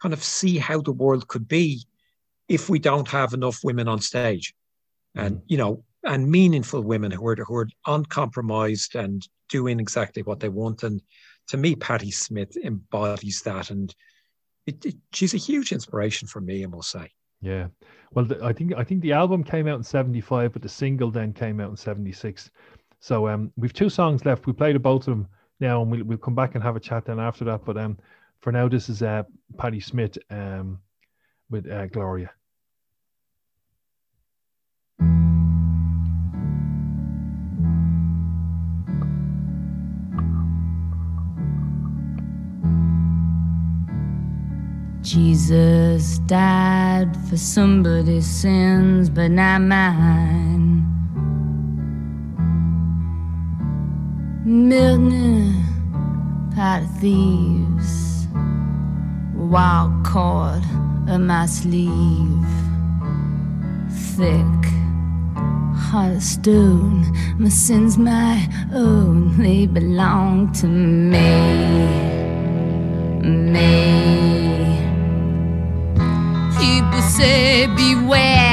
B: kind of see how the world could be if we don't have enough women on stage, and mm. you know, and meaningful women who are who are uncompromised and doing exactly what they want. And to me, Patti Smith embodies that, and it, it, she's a huge inspiration for me. I must say.
C: Yeah, well, the, I think I think the album came out in '75, but the single then came out in '76. So um, we've two songs left. We played both of them now, and we'll we'll come back and have a chat then after that. But um, for now, this is uh Patti Smith um with uh, Gloria.
J: Jesus died for somebody's sins, but not mine. Milton, pot of thieves, wild cord of my sleeve, thick heart stone. My sins, my own, they belong to me, me people say beware,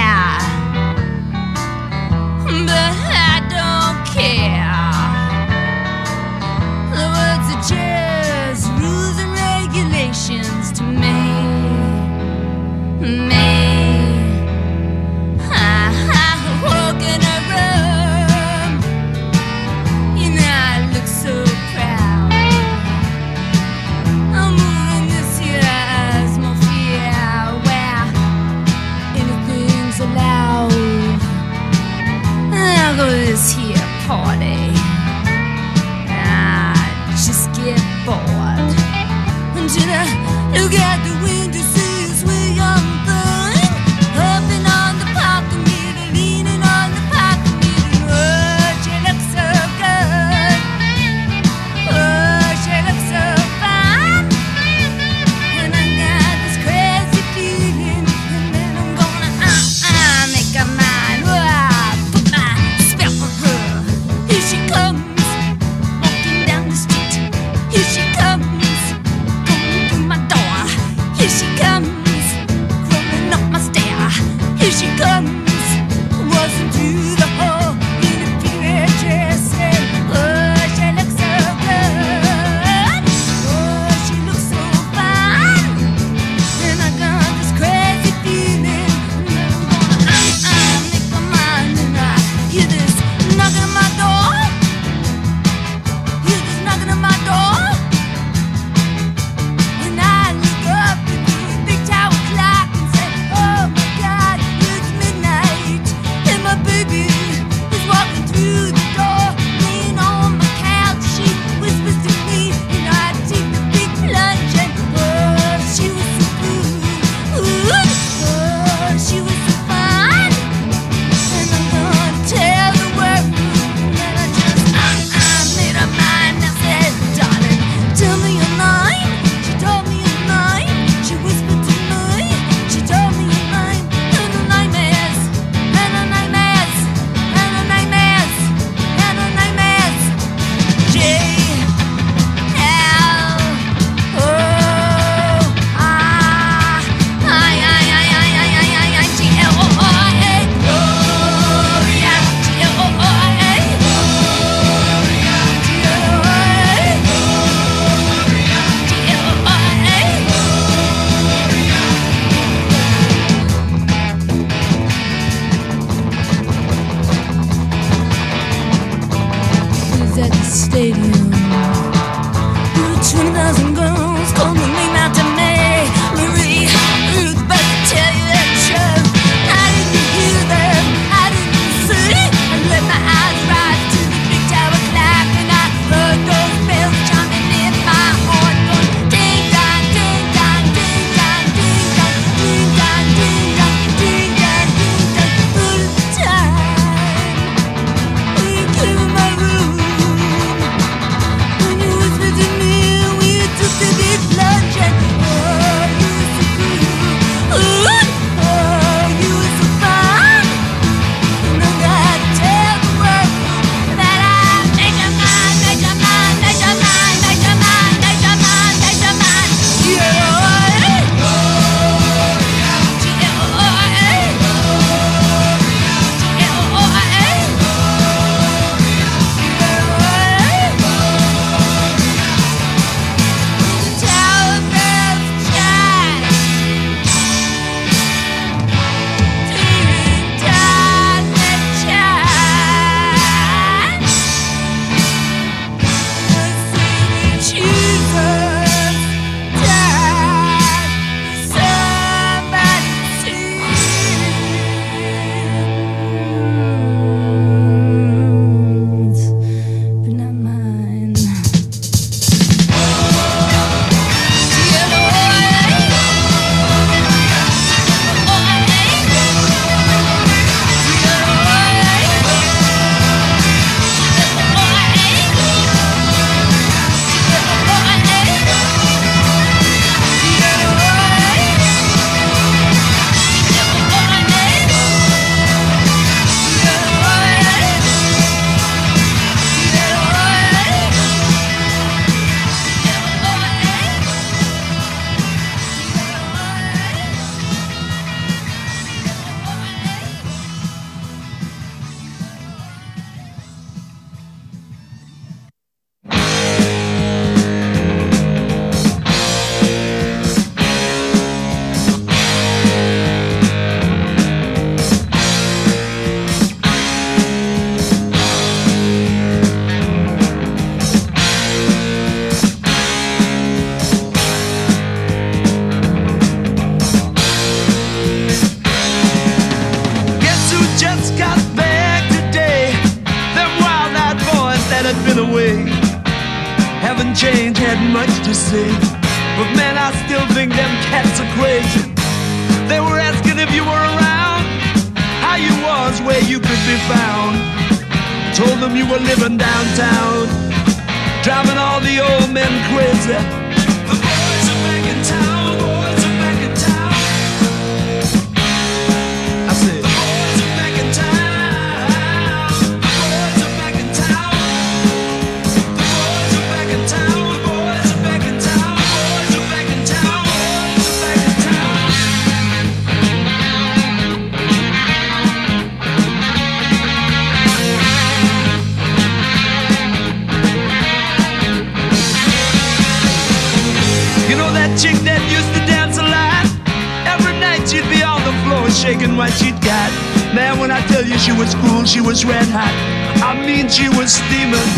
J: I
H: mean she was steaming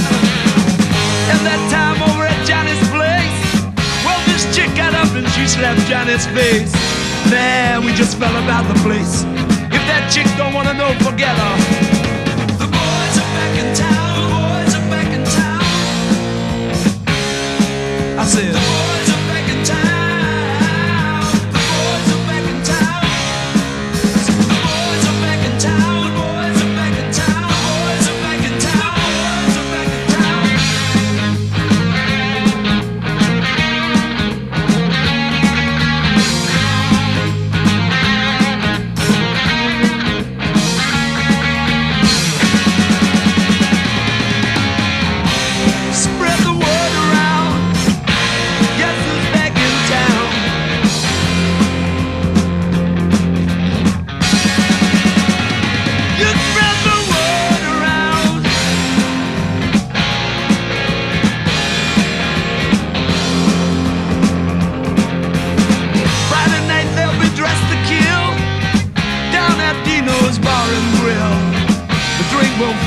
H: And that time over at Johnny's place Well this chick got up and she slapped Johnny's face. Man, we just fell about the place. If that chick don't wanna know, forget her. The boys are back in town, the boys are back in town. I said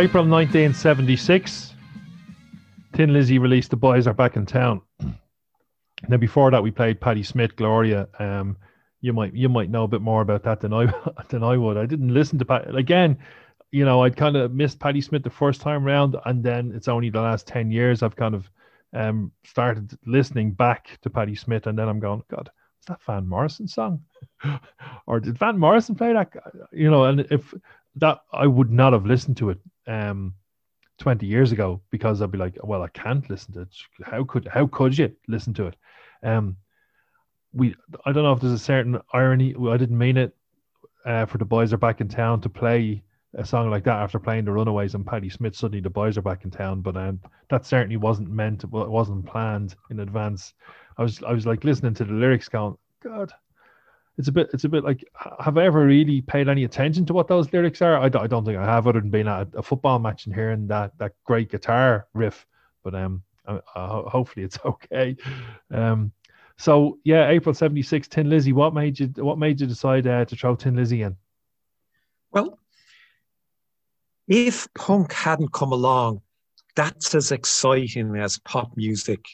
C: April 1976, Thin Lizzy released "The Boys Are Back in Town." Now before that, we played Patti Smith, Gloria. Um, you might you might know a bit more about that than I *laughs* than I would. I didn't listen to Pat again. You know, I'd kind of missed Patti Smith the first time round, and then it's only the last ten years I've kind of um started listening back to Patti Smith, and then I'm going, God, is that Van Morrison song, *laughs* or did Van Morrison play that? You know, and if that I would not have listened to it um 20 years ago because I'd be like, well, I can't listen to it. How could how could you listen to it? Um we I don't know if there's a certain irony. I didn't mean it uh, for the boys are back in town to play a song like that after playing the Runaways and Patti Smith. Suddenly the boys are back in town, but um, that certainly wasn't meant. Well, it wasn't planned in advance. I was I was like listening to the lyrics, going, God, it's a bit it's a bit like have I ever really paid any attention to what those lyrics are? I, don't- I don't think I have, other than being at a football match and hearing that that great guitar riff. But um, I, I, hopefully it's *laughs* okay. Um, so yeah, April '76, Thin Lizzy. What made you What made you decide uh, to throw Thin Lizzy in?
B: Well, if punk hadn't come along, that's as exciting as pop music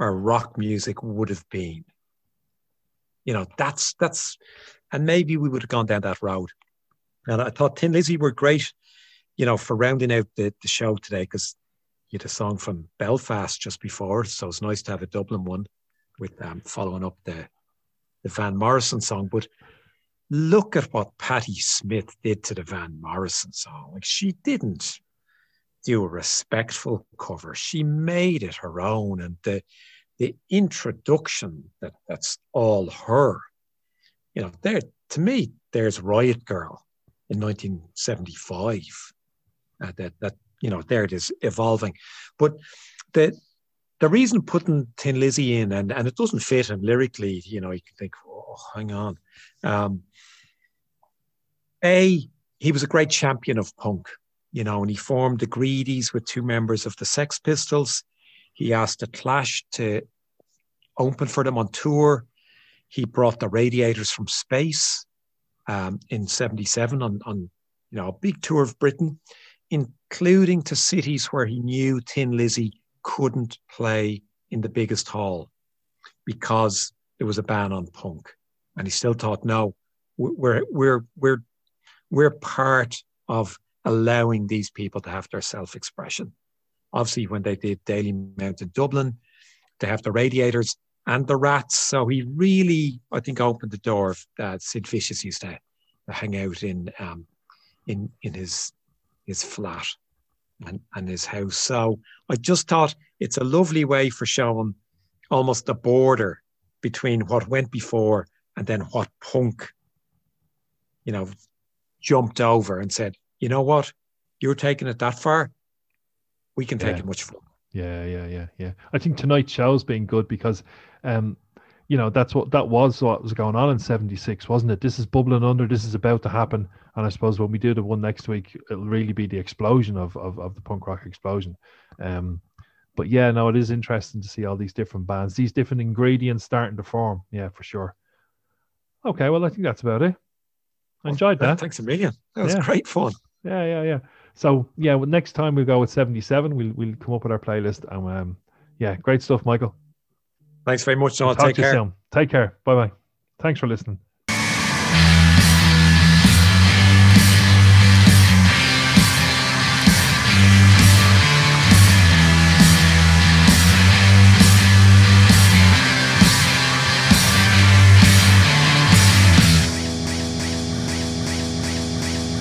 B: or rock music would have been. You know, that's that's, and maybe we would have gone down that road. And I thought Thin Lizzy were great, you know, for rounding out the, the show today because you had a song from Belfast just before, so it's nice to have a Dublin one with um, following up the the Van Morrison song. But look at what Patti Smith did to the Van Morrison song. Like she didn't do a respectful cover. She made it her own. And the the introduction that that's all her. You know, there to me, there's Riot Girl in 1975. Uh, that that you know, there it is evolving. But the the reason putting Thin Lizzy in and, and it doesn't fit and lyrically, you know, you can think, oh, hang on. Um, a, he was a great champion of punk, you know, and he formed the Greedies with two members of the Sex Pistols. He asked the Clash to open for them on tour. He brought the Radiators from space um, in '77 on, on, you know, a big tour of Britain, including to cities where he knew Thin Lizzy couldn't play in the biggest hall because there was a ban on punk, and he still thought, no, we're we're we're we're part of allowing these people to have their self-expression. Obviously, when they did Dalymount in Dublin, they have the Radiators and the Rats. So he really, I think, opened the door. Uh, Sid Vicious used to, to hang out in um, in in his his flat and, and his house. So I just thought it's a lovely way for showing almost the border between what went before and then what punk, you know, jumped over and said, you know what, you're taking it that far, we can take
C: Yeah.
B: it much further.
C: Yeah, yeah, yeah, yeah. I think tonight's show's been good because um, you know that's what that was what was going on in 76 wasn't it this is bubbling under this is about to happen and i suppose when we do the one next week it'll really be the explosion of of, of the punk rock explosion um but yeah no it is interesting to see all these different bands these different ingredients starting to form yeah for sure okay well i think that's about it I enjoyed that
B: Thanks a million. That was
C: Yeah.
B: great fun.
C: yeah yeah yeah so yeah well, next time we go with 77 we'll, we'll come up with our playlist and um yeah great stuff michael
B: Thanks very much, Noel.
C: Talk
B: Take care.
C: soon. take care bye bye thanks for listening